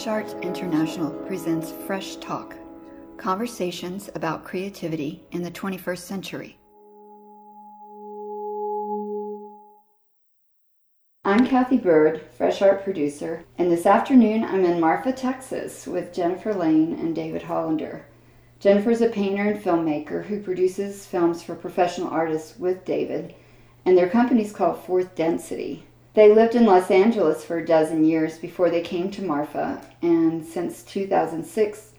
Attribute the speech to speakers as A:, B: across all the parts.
A: Fresh Arts International presents Fresh Talk conversations about creativity in the 21st century. I'm Kathy Bird, Fresh Art producer, and this afternoon I'm in Marfa, Texas with Jennifer Lane and David Hollander. Jennifer is a painter and filmmaker who produces films for professional artists with David, and their company is called Fourth Density. They lived in Los Angeles for a dozen years before they came to Marfa, and since 2006,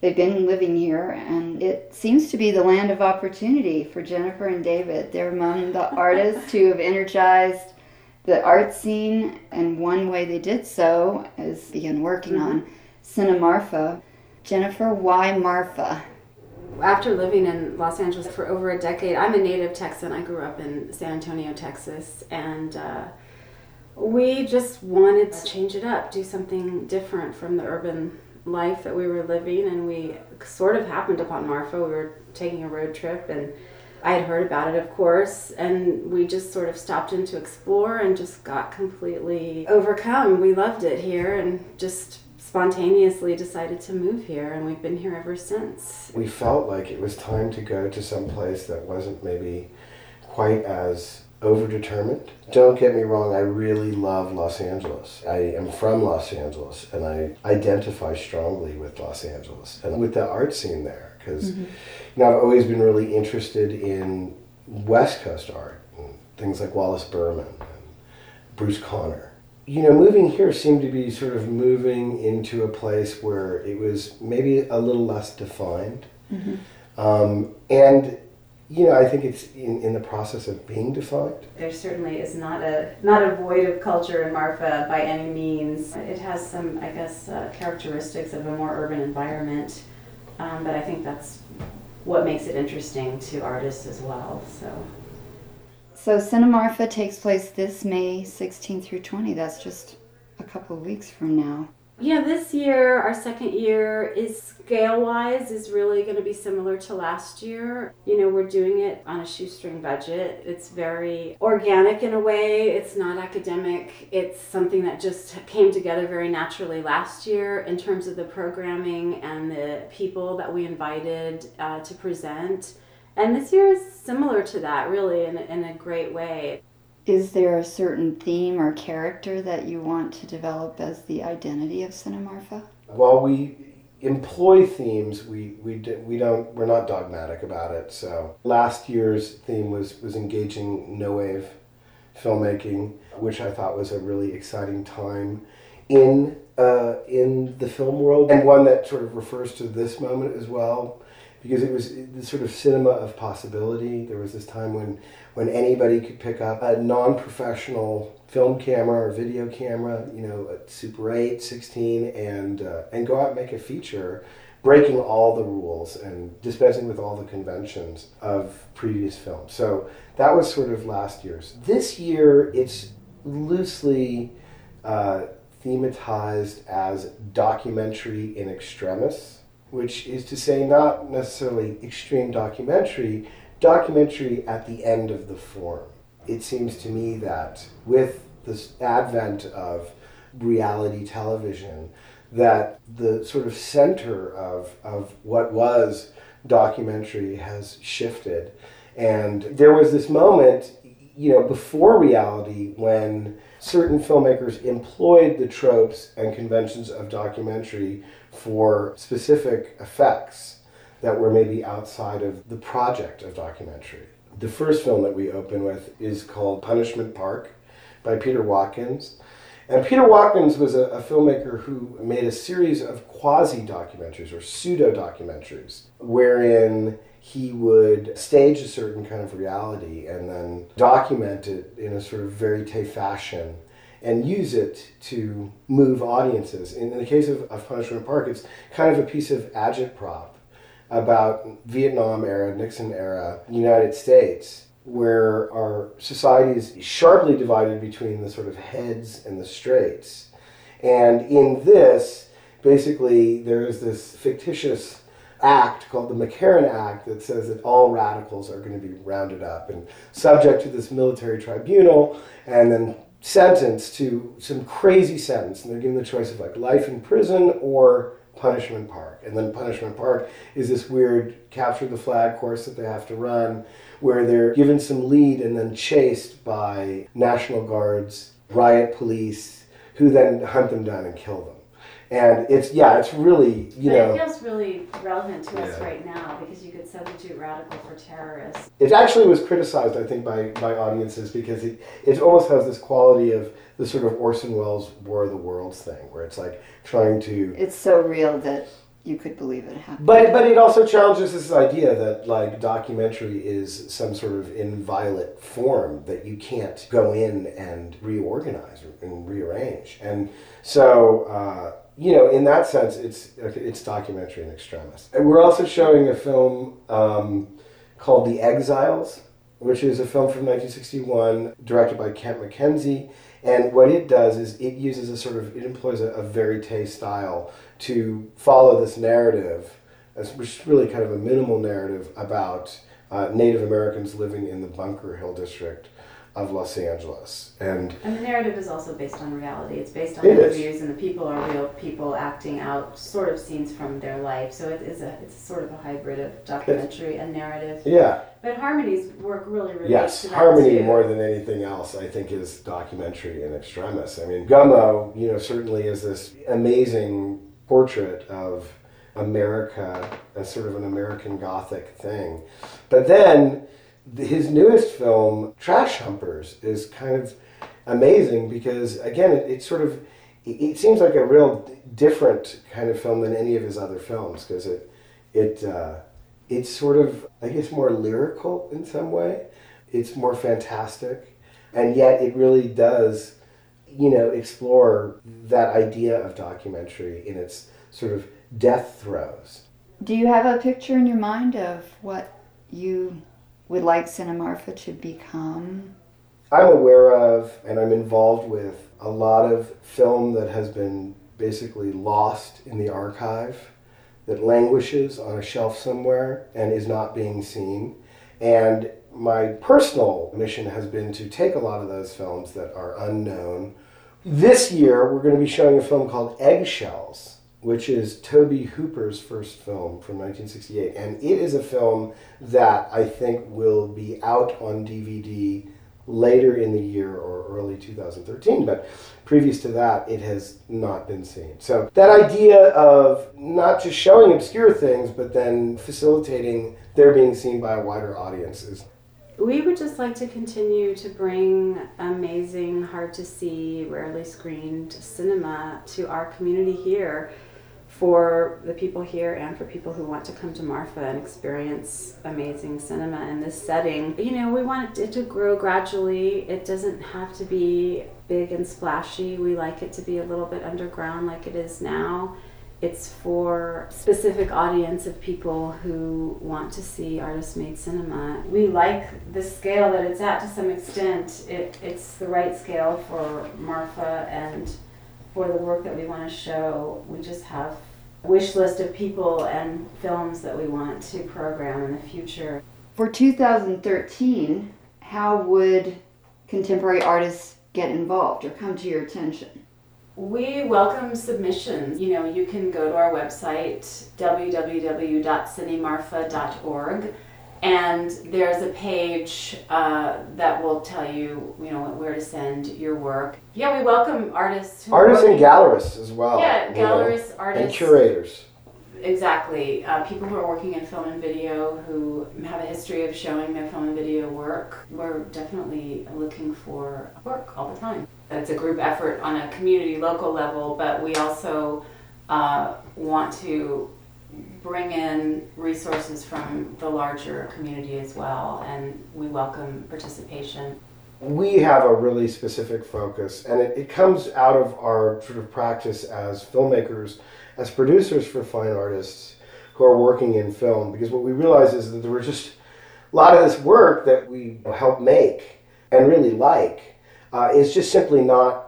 A: they've been living here, and it seems to be the land of opportunity for Jennifer and David. They're among the artists who have energized the art scene, and one way they did so is begin working mm-hmm. on Cinemarfa. Jennifer, why Marfa?
B: After living in Los Angeles for over a decade, I'm a native Texan. I grew up in San Antonio, Texas, and uh, we just wanted to change it up, do something different from the urban life that we were living. And we sort of happened upon Marfa. We were taking a road trip, and I had heard about it, of course. And we just sort of stopped in to explore and just got completely overcome. We loved it here and just spontaneously decided to move here and we've been here ever since.
C: We felt like it was time to go to some place that wasn't maybe quite as overdetermined. Don't get me wrong, I really love Los Angeles. I am from Los Angeles and I identify strongly with Los Angeles and with the art scene there because mm-hmm. you know I've always been really interested in West Coast art, things like Wallace Berman and Bruce Conner. You know, moving here seemed to be sort of moving into a place where it was maybe a little less defined. Mm-hmm. Um, and you know, I think it's in, in the process of being defined.
B: There certainly is not a not a void of culture in Marfa by any means. It has some, I guess, uh, characteristics of a more urban environment, um, but I think that's what makes it interesting to artists as well. So.
A: So Cinemarfa takes place this May 16 through 20. That's just a couple of weeks from now.
B: Yeah, this year, our second year, is scale wise, is really going to be similar to last year. You know, we're doing it on a shoestring budget. It's very organic in a way, it's not academic. It's something that just came together very naturally last year in terms of the programming and the people that we invited uh, to present. And this year is similar to that, really, in, in a great way.
A: Is there a certain theme or character that you want to develop as the identity of Cinemarfa?
C: While we employ themes, we we do, we don't we're not dogmatic about it. So last year's theme was was engaging no wave filmmaking, which I thought was a really exciting time in uh, in the film world, and one that sort of refers to this moment as well because it was the sort of cinema of possibility. There was this time when, when anybody could pick up a non-professional film camera or video camera, you know, a Super 8, 16, and, uh, and go out and make a feature, breaking all the rules and dispensing with all the conventions of previous films. So that was sort of last year's. This year, it's loosely uh, thematized as documentary in extremis which is to say, not necessarily extreme documentary, documentary at the end of the form. It seems to me that with this advent of reality television, that the sort of center of, of what was documentary has shifted. And there was this moment, you know, before reality when certain filmmakers employed the tropes and conventions of documentary for specific effects that were maybe outside of the project of documentary. The first film that we open with is called Punishment Park by Peter Watkins. And Peter Watkins was a, a filmmaker who made a series of quasi documentaries or pseudo documentaries wherein he would stage a certain kind of reality and then document it in a sort of verite fashion and use it to move audiences. In, the case of, of Punishment Park, it's kind of a piece of agitprop about Vietnam era, Nixon era United States, where our society is sharply divided between the sort of heads and the straights. And in this, basically, there is this fictitious act called the McCarran Act that says that all radicals are going to be rounded up and subject to this military tribunal and then sentenced to some crazy sentence, and they're given the choice of like life in prison or Punishment Park. And then Punishment Park is this weird capture the flag course that they have to run where they're given some lead and then chased by National Guards, riot police, who then hunt them down and kill them. And it's yeah, it's really you
B: but
C: know
B: it feels really relevant to us right now because you could substitute radical for terrorist.
C: it actually was criticized I think by, by audiences because it, it almost has this quality of the sort of Orson Welles War of the Worlds thing where it's like trying to
A: It's so real that you could believe it happened.
C: But but it also challenges this idea that like documentary is some sort of inviolate form that you can't go in and reorganize and rearrange. And so uh, you know, in that sense, it's it's documentary in extremis. And we're also showing a film um, called The Exiles, which is a film from 1961 directed by Kent Mackenzie. And what it does is it uses a sort of it employs a, a verite style to follow this narrative, which is really kind of a minimal narrative about uh, Native Americans living in the Bunker Hill district of Los Angeles. And
B: And the narrative is also based on reality. It's based on
C: It is.
B: interviews, and the people are real people acting out sort of scenes from their life. So it is a it's sort of a hybrid of documentary and narrative.
C: yeah,
B: But Harmony's work really relates
C: yes, Harmony
B: too.
C: more than anything else, I think, is documentary in extremis. I mean, Gummo, you know, certainly is this amazing portrait of America as sort of an American Gothic thing. But then th- his newest film, Trash Humpers, is kind of amazing because, again, it, it sort of it, seems like a real different kind of film than any of his other films because it it uh, it's sort of I guess more lyrical in some way. It's more fantastic, and yet it really does, you know, explore that idea of documentary in its sort of death throes.
A: Do you have a picture in your mind of what you would like Cinemarfa to become?
C: I'm aware of and I'm involved with a lot of film that has been basically lost in the archive, that languishes on a shelf somewhere and is not being seen. And my personal mission has been to take a lot of those films that are unknown. This year, we're going to be showing a film called Eggshells, which is Tobe Hooper's first film from 1968. And it is a film that I think will be out on DVD later in the year or early 2013 but previous to that it has not been seen so that idea of not just showing obscure things but then facilitating their being seen by a wider audience is
B: We would just like to continue to bring amazing, hard to see, rarely screened cinema to our community here for the people here and for people who want to come to Marfa and experience amazing cinema in this setting. You know, we want it to grow gradually. It doesn't have to be big and splashy. We like it to be a little bit underground like it is now. It's for specific audience of people who want to see artist made cinema. We like the scale that it's at to some extent. It, it's the right scale for Marfa and for the work that we want to show. We just have wish list of people and films that we want to program in the future.
A: For 2013, how would contemporary artists get involved or come to your attention?
B: We welcome submissions. You know, you can go to our website, www.cinemarfa.org, and there's a page uh, that will tell you, you know, where to send your work. Yeah, we welcome artists. Who
C: artists and gallerists as well
B: Yeah,
C: you know,
B: gallerists, artists.
C: and curators
B: Exactly. Uh, people who are working in film and video who have a history of showing their film and video work. We're definitely looking for work all the time. It's a group effort on a community local level, but we also uh, want to bring in resources from the larger community as well, and we welcome participation.
C: we have a really specific focus, and it, it comes out of our sort of practice as filmmakers, as producers for fine artists who are working in film. Because what we realize is that there were just a lot of this work that we help make and really like uh, is just simply not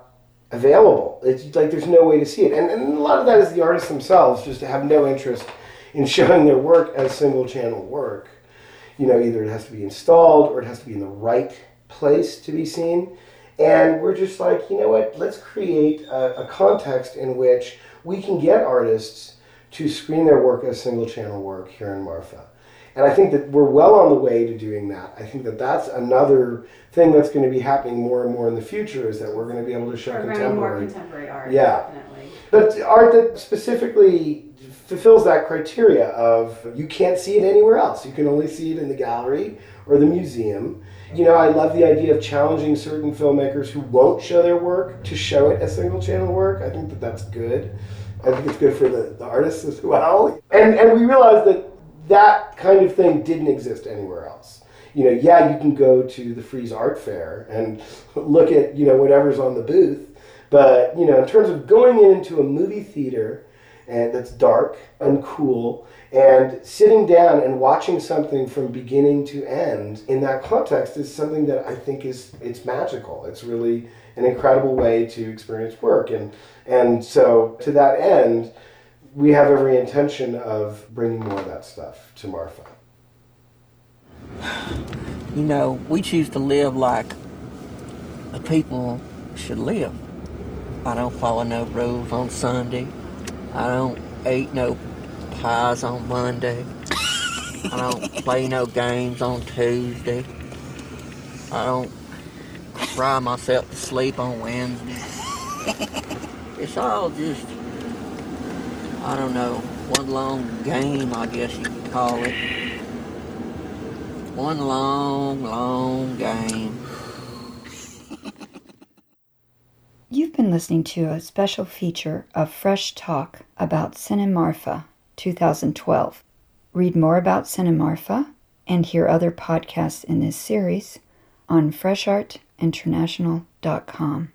C: available. It's like there's no way to see it, and, and a lot of that is the artists themselves just have no interest in showing their work as single channel work. You know, either it has to be installed or it has to be in the right place to be seen. And we're just like, you know what? Let's create a, a context in which we can get artists to screen their work as single channel work here in Marfa. And I think that we're well on the way to doing that. I think that that's another thing that's going to be happening more and more in the future is that we're going to be able to show contemporary.
B: more contemporary art.
C: Yeah.
B: Definitely.
C: But art that specifically fulfills that criteria of you can't see it anywhere else. You can only see it in the gallery or the museum. You know, I love the idea of challenging certain filmmakers who won't show their work to show it as single channel work. I think that that's good. I think it's good for the, the artists as well. And, and we realize that that kind of thing didn't exist anywhere else. You know, yeah, you can go to the Frieze Art Fair and look at, you know, whatever's on the booth. But, you know, in terms of going into a movie theater and that's dark and cool and sitting down and watching something from beginning to end in that context is something that I think is it's magical. It's really an incredible way to experience work and and so to that end we have every intention of bringing more of that stuff to Marfa.
D: You know, we choose to live like the people should live. I don't follow no rules on Sunday. I don't eat no pies on Monday. I don't play no games on Tuesday. I don't cry myself to sleep on Wednesday. It's all just, I don't know, one long game, I guess you could call it. One long, long game.
A: You've been listening to a special feature of Fresh Talk about Cinemarfa 2012. Read more about Cinemarfa and hear other podcasts in this series on freshartinternational.com.